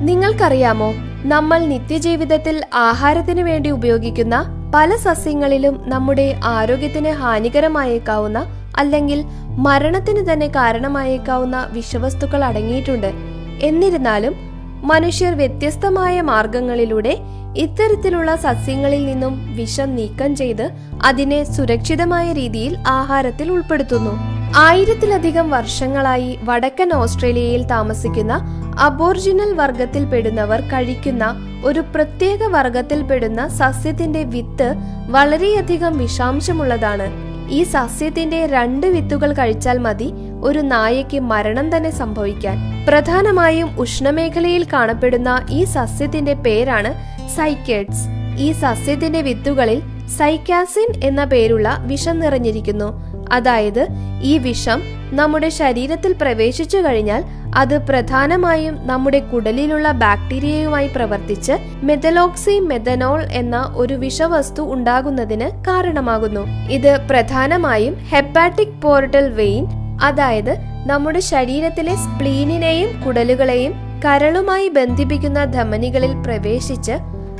നിങ്ങൾക്കറിയാമോ നമ്മൾ നിത്യജീവിതത്തിൽ ആഹാരത്തിന് വേണ്ടി ഉപയോഗിക്കുന്ന പല സസ്യങ്ങളിലും നമ്മുടെ ആരോഗ്യത്തിന് ഹാനികരമായേക്കാവുന്ന അല്ലെങ്കിൽ മരണത്തിന് തന്നെ കാരണമായേക്കാവുന്ന വിഷവസ്തുക്കൾ അടങ്ങിയിട്ടുണ്ട്. എന്നിരുന്നാലും മനുഷ്യർ വ്യത്യസ്തമായ മാർഗങ്ങളിലൂടെ ഇത്തരത്തിലുള്ള സസ്യങ്ങളിൽ നിന്നും വിഷം നീക്കം ചെയ്ത് അതിനെ സുരക്ഷിതമായ രീതിയിൽ ആഹാരത്തിൽ ഉൾപ്പെടുത്തുന്നു. ആയിരത്തിലധികം വർഷങ്ങളായി വടക്കൻ ഓസ്ട്രേലിയയിൽ താമസിക്കുന്ന അബോർജിനൽ വർഗത്തിൽപ്പെടുന്നവർ കഴിക്കുന്ന ഒരു പ്രത്യേക വർഗത്തിൽപ്പെടുന്ന സസ്യത്തിന്റെ വിത്ത് വളരെയധികം വിഷാംശമുള്ളതാണ്. ഈ സസ്യത്തിന്റെ രണ്ട് വിത്തുകൾ കഴിച്ചാൽ മതി ഒരു നായയ്ക്ക് മരണം തന്നെ സംഭവിക്കാൻ. പ്രധാനമായും ഉഷ്ണമേഖലയിൽ കാണപ്പെടുന്ന ഈ സസ്യത്തിന്റെ പേരാണ് സൈക്കേഡ്സ്. ഈ സസ്യത്തിന്റെ വിത്തുകളിൽ സൈക്കാസിൻ എന്ന പേരുള്ള വിഷം നിറഞ്ഞിരിക്കുന്നു. അതായത് ഈ വിഷം നമ്മുടെ ശരീരത്തിൽ പ്രവേശിച്ചു കഴിഞ്ഞാൽ അത് പ്രധാനമായും നമ്മുടെ കുടലിലുള്ള ബാക്ടീരിയയുമായി പ്രവർത്തിച്ച് മെതലോക്സി മെഥനോൾ എന്ന ഒരു വിഷവസ്തു ഉണ്ടാകുന്നതിന് കാരണമാകുന്നു. ഇത് പ്രധാനമായും ഹെപ്പാറ്റിക് പോർട്ടൽ വെയിൻ അതായത് നമ്മുടെ ശരീരത്തിലെ സ്പ്ലീനിനെയും കുടലുകളെയും കരളുമായി ബന്ധിപ്പിക്കുന്ന ധമനികളിൽ പ്രവേശിച്ച്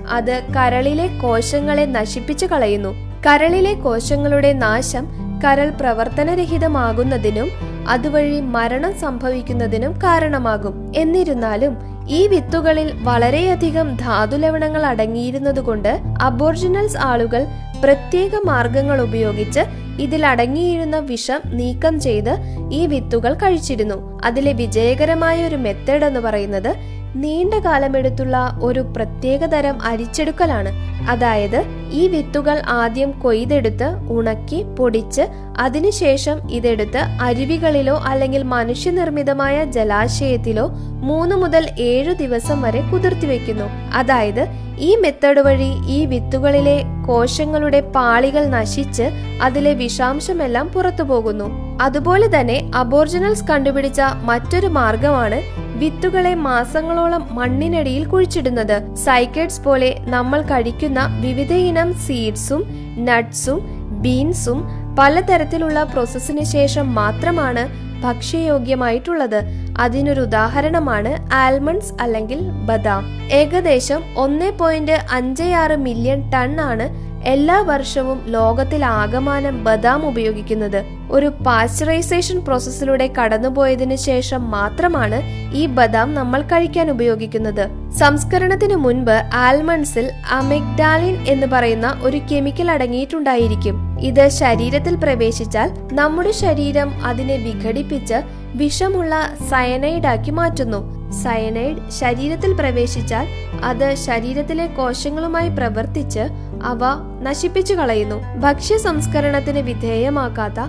അത് കരളിലെ കോശങ്ങളെ നശിപ്പിച്ചു കളയുന്നു. കരളിലെ കോശങ്ങളുടെ നാശം കരൾ പ്രവർത്തനരഹിതമാകുന്നതിനും അതുവഴി മരണം സംഭവിക്കുന്നതിനും കാരണമാകും. എന്നിരുന്നാലും ഈ വിത്തുകളിൽ വളരെയധികം ധാതുലവണങ്ങൾ അടങ്ങിയിരുന്നതുകൊണ്ട് അബോർജിനൽസ് ആളുകൾ പ്രത്യേക മാർഗങ്ങൾ ഉപയോഗിച്ച് ഇതിലടങ്ങിയിരുന്ന വിഷം നീക്കം ചെയ്ത് ഈ വിത്തുകൾ കഴിച്ചിരുന്നു. അതിലെ വിജയകരമായ ഒരു മെത്തേഡ് എന്ന് പറയുന്നത് നീണ്ട കാലമെടുത്തുള്ള ഒരു പ്രത്യേകതരം അരിച്ചെടുക്കലാണ്. അതായത് ഈ വിത്തുകൾ ആദ്യം കൊയ്തെടുത്ത് ഉണക്കി പൊടിച്ച് അതിനുശേഷം ഇതെടുത്ത് അരുവികളിലോ അല്ലെങ്കിൽ മനുഷ്യനിർമ്മിതമായ ജലാശയത്തിലോ മൂന്ന് മുതൽ ഏഴു ദിവസം വരെ കുതിർത്തി വെക്കുന്നു. അതായത് ഈ മെത്തേഡ് വഴി ഈ വിത്തുകളിലെ കോശങ്ങളുടെ പാളികൾ നശിച്ച് അതിലെ വിഷാംശമെല്ലാം പുറത്തു പോകുന്നു അതുപോലെ തന്നെ അബോർജിനൽസ് കണ്ടുപിടിച്ച മറ്റൊരു മാർഗമാണ് വിത്തുകളെ മാസങ്ങളോളം മണ്ണിനടിയിൽ കുഴിച്ചിടുന്നത്. സൈക്കേഡ്സ് പോലെ നമ്മൾ കഴിക്കുന്ന വിവിധയിനം സീഡ്സും നട്ട്സും ബീൻസും പലതരത്തിലുള്ള പ്രോസസ്സിന് ശേഷം മാത്രമാണ് ഭക്ഷ്യയോഗ്യമായിട്ടുള്ളത്. അതിനൊരു ഉദാഹരണമാണ് ആൽമണ്ട്സ് അല്ലെങ്കിൽ ബദാം. ഏകദേശം ഒന്ന് പോയിന്റ് അഞ്ച് ആറ് മില്യൺ ടൺ ആണ് എല്ലാ വർഷവും ലോകത്തിൽ ആകമാനം ബദാം ഉപയോഗിക്കുന്നത് ഒരു പാസ്ചറൈസേഷൻ പ്രോസസ്സിലൂടെ കടന്നുപോയതിനു ശേഷം മാത്രമാണ് ഈ ബദാം നമ്മൾ കഴിക്കാൻ ഉപയോഗിക്കുന്നത്. സംസ്കരണത്തിന് മുൻപ് ആൽമൺസിൽ അമിഗ്ഡാലിൻ എന്ന് പറയുന്ന ഒരു കെമിക്കൽ അടങ്ങിയിട്ടുണ്ടായിരിക്കും. ഇത് ശരീരത്തിൽ പ്രവേശിച്ചാൽ നമ്മുടെ ശരീരം അതിനെ വിഘടിപ്പിച്ച് വിഷമുള്ള സയനൈഡാക്കി മാറ്റുന്നു. സയനൈഡ് ശരീരത്തിൽ പ്രവേശിച്ചാൽ അത് ശരീരത്തിലെ കോശങ്ങളുമായി പ്രവർത്തിച്ച് അവ നശിപ്പിച്ചു കളയുന്നു ഭക്ഷ്യ സംസ്കരണത്തിന് വിധേയമാക്കാത്ത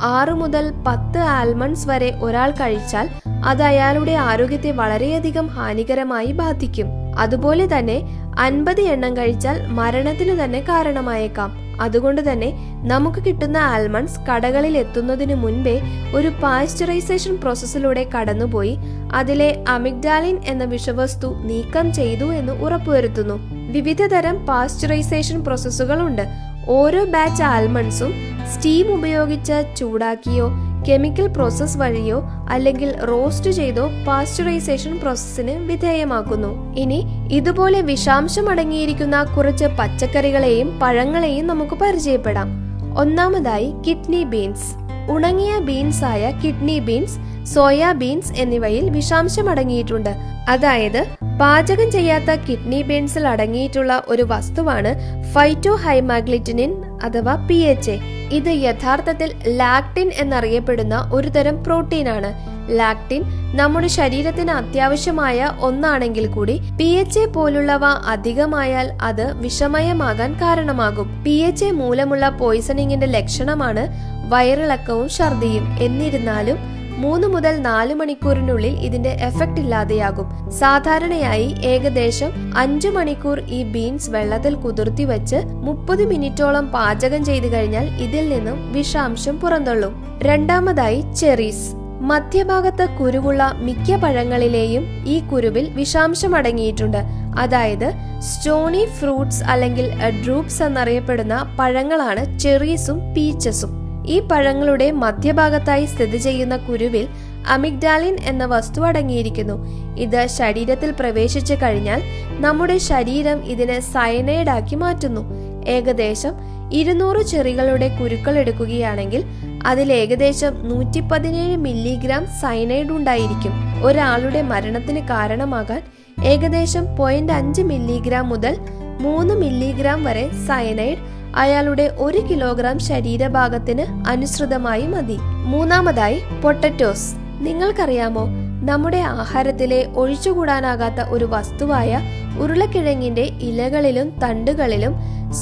ആറു മുതൽ പത്ത് ആൽമണ്ട്സ് വരെ ഒരാൾ കഴിച്ചാൽ അത് അയാളുടെ ആരോഗ്യത്തെ വളരെയധികം ഹാനികരമായി ബാധിക്കും. അതുപോലെ തന്നെ അൻപത് എണ്ണം കഴിച്ചാൽ മരണത്തിന് തന്നെ കാരണമായേക്കാം. അതുകൊണ്ട് തന്നെ നമുക്ക് കിട്ടുന്ന ആൽമണ്ട്സ് കടകളിൽ എത്തുന്നതിന് മുൻപേ ഒരു പാസ്ചറൈസേഷൻ പ്രോസസ്സിലൂടെ കടന്നുപോയി അതിലെ അമിഗ്ഡാലിൻ എന്ന വിഷവസ്തു നീക്കം ചെയ്തു എന്ന് ഉറപ്പുവരുത്തുന്നു. വിവിധ തരം പാസ്ചറൈസേഷൻ പ്രോസസ്സുകളുണ്ട്. ഓരോ ബാച്ച് ആൽമണ്ട്സും സ്റ്റീം ഉപയോഗിച്ച് ചൂടാക്കിയോ കെമിക്കൽ പ്രോസസ് വഴിയോ അല്ലെങ്കിൽ റോസ്റ്റ് ചെയ്തോ പാസ്ചറൈസേഷൻ പ്രോസസ്സിന് വിധേയമാക്കുന്നു. ഇനി ഇതുപോലെ വിഷാംശം അടങ്ങിയിരിക്കുന്ന കുറച്ച് പച്ചക്കറികളെയും പഴങ്ങളെയും നമുക്ക് പരിചയപ്പെടാം. ഒന്നാമതായി കിഡ്നി ബീൻസ്. ഉണങ്ങിയ ബീൻസ് ആയ കിഡ്നി ബീൻസ് സോയാ ബീൻസ് എന്നിവയിൽ വിഷാംശം അടങ്ങിയിട്ടുണ്ട് അതായത് പാചകം ചെയ്യാത്ത കിഡ്നി ബീൻസിൽ അടങ്ങിയിട്ടുള്ള ഒരു വസ്തുവാണ് ഫൈറ്റോ ഹൈമാഗ്ലിറ്റിനിൻ അഥവാ പി എച്ച് എ. ഇത് യഥാർത്ഥത്തിൽ ലാക്ടിൻ എന്നറിയപ്പെടുന്ന ഒരു തരം പ്രോട്ടീനാണ്. ലാക്ടിൻ നമ്മുടെ ശരീരത്തിന് അത്യാവശ്യമായ ഒന്നാണെങ്കിൽ കൂടി പി എച്ച് എ പോലുള്ളവ അധികമായാൽ അത് വിഷമയമാകാൻ കാരണമാകും. പി എച്ച് എ മൂലമുള്ള പോയിസണിങ്ങിന്റെ ലക്ഷണമാണ് വയറിളക്കവും ഛർദിയും. എന്നിരുന്നാലും മൂന്ന് മുതൽ നാല് മണിക്കൂറിനുള്ളിൽ ഇതിന്റെ എഫക്റ്റ് ഇല്ലാതെയാകും. സാധാരണയായി ഏകദേശം അഞ്ചു മണിക്കൂർ ഈ ബീൻസ് വെള്ളത്തിൽ കുതിർത്തി വെച്ച് മുപ്പത് മിനിറ്റോളം പാചകം ചെയ്തു കഴിഞ്ഞാൽ ഇതിൽ നിന്നും വിഷാംശം പുറന്തള്ളും. രണ്ടാമതായി ചെറീസ് മധ്യഭാഗത്ത് കുരുവുള്ള മിക്ക പഴങ്ങളിലെയും ഈ കുരുവിൽ വിഷാംശം അടങ്ങിയിട്ടുണ്ട്. അതായത് സ്റ്റോണി ഫ്രൂട്ട്സ് അല്ലെങ്കിൽ ഡ്രൂപ്സ് എന്നറിയപ്പെടുന്ന പഴങ്ങളാണ് ചെറീസും പീച്ചസും ഈ പഴങ്ങളുടെ മധ്യഭാഗത്തായി സ്ഥിതി ചെയ്യുന്ന കുരുവിൽ അമിഗ്ഡാലിൻ എന്ന വസ്തു അടങ്ങിയിരിക്കുന്നു. ഇത് ശരീരത്തിൽ പ്രവേശിച്ചു കഴിഞ്ഞാൽ നമ്മുടെ ശരീരം ഇതിനെ സയനൈഡ് ആക്കി മാറ്റുന്നു. ഏകദേശം ഇരുന്നൂറ് ചെറികളുടെ കുരുക്കൾ എടുക്കുകയാണെങ്കിൽ അതിൽ ഏകദേശം നൂറ്റി പതിനേഴ് മില്ലിഗ്രാം സയനൈഡ് ഉണ്ടായിരിക്കും. ഒരാളുടെ മരണത്തിന് കാരണമാകാൻ ഏകദേശം പോയിന്റ് അഞ്ച് മില്ലിഗ്രാം മുതൽ മൂന്ന് മില്ലിഗ്രാം വരെ സയനൈഡ് അയാളുടെ ഒരു കിലോഗ്രാം ശരീരഭാഗത്തിന് അനുസൃതമായി മതി. മൂന്നാമതായി പൊട്ടറ്റോസ്. നിങ്ങൾക്കറിയാമോ നമ്മുടെ ആഹാരത്തിലെ ഒഴിച്ചുകൂടാനാകാത്ത ഒരു വസ്തുവായ ഉരുളക്കിഴങ്ങിന്റെ ഇലകളിലും തണ്ടുകളിലും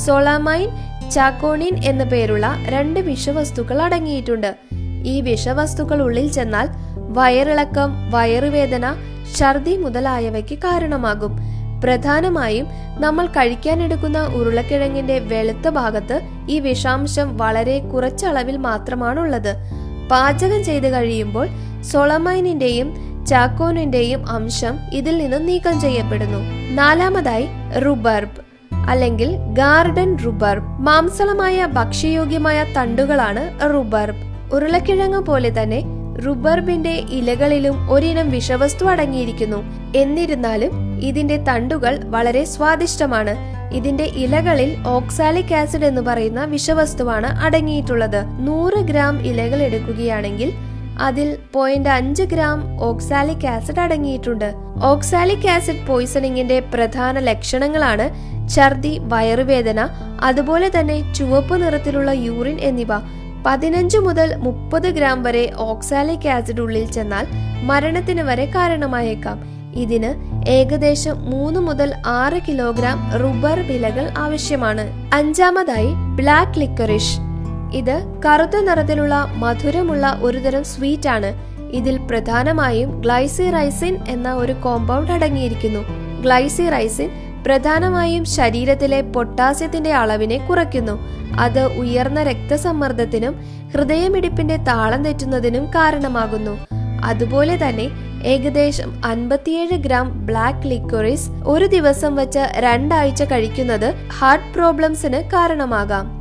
സൊളാമൈൻ ചാക്കോണിൻ എന്ന പേരുള്ള രണ്ട് വിഷവസ്തുക്കൾ അടങ്ങിയിട്ടുണ്ട്. ഈ വിഷവസ്തുക്കൾ ഉള്ളിൽ ചെന്നാൽ വയറിളക്കം വയറുവേദന ഛർദി മുതലായവയ്ക്ക് കാരണമാകും. പ്രധാനമായും നമ്മൾ കഴിക്കാനെടുക്കുന്ന ഉരുളക്കിഴങ്ങിന്റെ വെളുത്ത ഭാഗത്ത് ഈ വിഷാംശം വളരെ കുറച്ചളവിൽ മാത്രമാണുള്ളത്. പാചകം ചെയ്ത് കഴിയുമ്പോൾ സോളമൈനിന്റെയും ചാക്കോനിന്റെയും അംശം ഇതിൽ നിന്നും നീക്കം ചെയ്യപ്പെടുന്നു. നാലാമതായി റുബർബ് അല്ലെങ്കിൽ ഗാർഡൻ റുബർബ്. മാംസളമായ ഭക്ഷ്യയോഗ്യമായ തണ്ടുകളാണ് റുബർബ്. ഉരുളക്കിഴങ്ങ് പോലെ തന്നെ റുബർബിന്റെ ഇലകളിലും ഒരിനം വിഷവസ്തു അടങ്ങിയിരിക്കുന്നു. എന്നിരുന്നാലും ഇതിന്റെ തണ്ടുകൾ വളരെ സ്വാദിഷ്ടമാണ്. ഇതിന്റെ ഇലകളിൽ ഓക്സാലിക് ആസിഡ് എന്ന് പറയുന്ന വിഷവസ്തുവാണ് അടങ്ങിയിട്ടുള്ളത്. നൂറ് ഗ്രാം ഇലകൾ എടുക്കുകയാണെങ്കിൽ അതിൽ പോയിന്റ് അഞ്ച് ഗ്രാം ഓക്സാലിക് ആസിഡ് അടങ്ങിയിട്ടുണ്ട്. ഓക്സാലിക് ആസിഡ് പോയിസണിങ്ങിന്റെ പ്രധാന ലക്ഷണങ്ങളാണ് ഛർദി വയറുവേദന അതുപോലെ തന്നെ ചുവപ്പ് നിറത്തിലുള്ള യൂറിൻ എന്നിവ. പതിനഞ്ച് മുതൽ മുപ്പത് ഗ്രാം വരെ ഓക്സാലിക് ആസിഡ് ഉള്ളിൽ ചെന്നാൽ മരണത്തിന് വരെ കാരണമായേക്കാം. ഇതിന് ഏകദേശം മൂന്ന് മുതൽ ആറ് കിലോഗ്രാം റുബർ വിലകൾ ആവശ്യമാണ്. അഞ്ചാമതായി ബ്ലാക്ക് ലിക്കറിഷ്. ഇത് കറുത്ത നിറത്തിലുള്ള മധുരമുള്ള ഒരുതരം സ്വീറ്റ് ആണ്. ഇതിൽ പ്രധാനമായും ഗ്ലൈസിറൈസിൻ എന്ന ഒരു കോമ്പൗണ്ട് അടങ്ങിയിരിക്കുന്നു. ഗ്ലൈസിറൈസിൻ പ്രധാനമായും ശരീരത്തിലെ പൊട്ടാസ്യത്തിന്റെ അളവിനെ കുറയ്ക്കുന്നു. അത് ഉയർന്ന രക്തസമ്മർദ്ദത്തിനും ഹൃദയമിടിപ്പിന്റെ താളം തെറ്റുന്നതിനും കാരണമാകുന്നു. അതുപോലെ തന്നെ ഏകദേശം അൻപത്തിയേഴ് ഗ്രാം ബ്ലാക്ക് ലിക്വറിസ് ഒരു ദിവസം വച്ച് രണ്ടാഴ്ച കഴിക്കുന്നത് ഹാർട്ട് പ്രോബ്ലംസിന് കാരണമാകാം.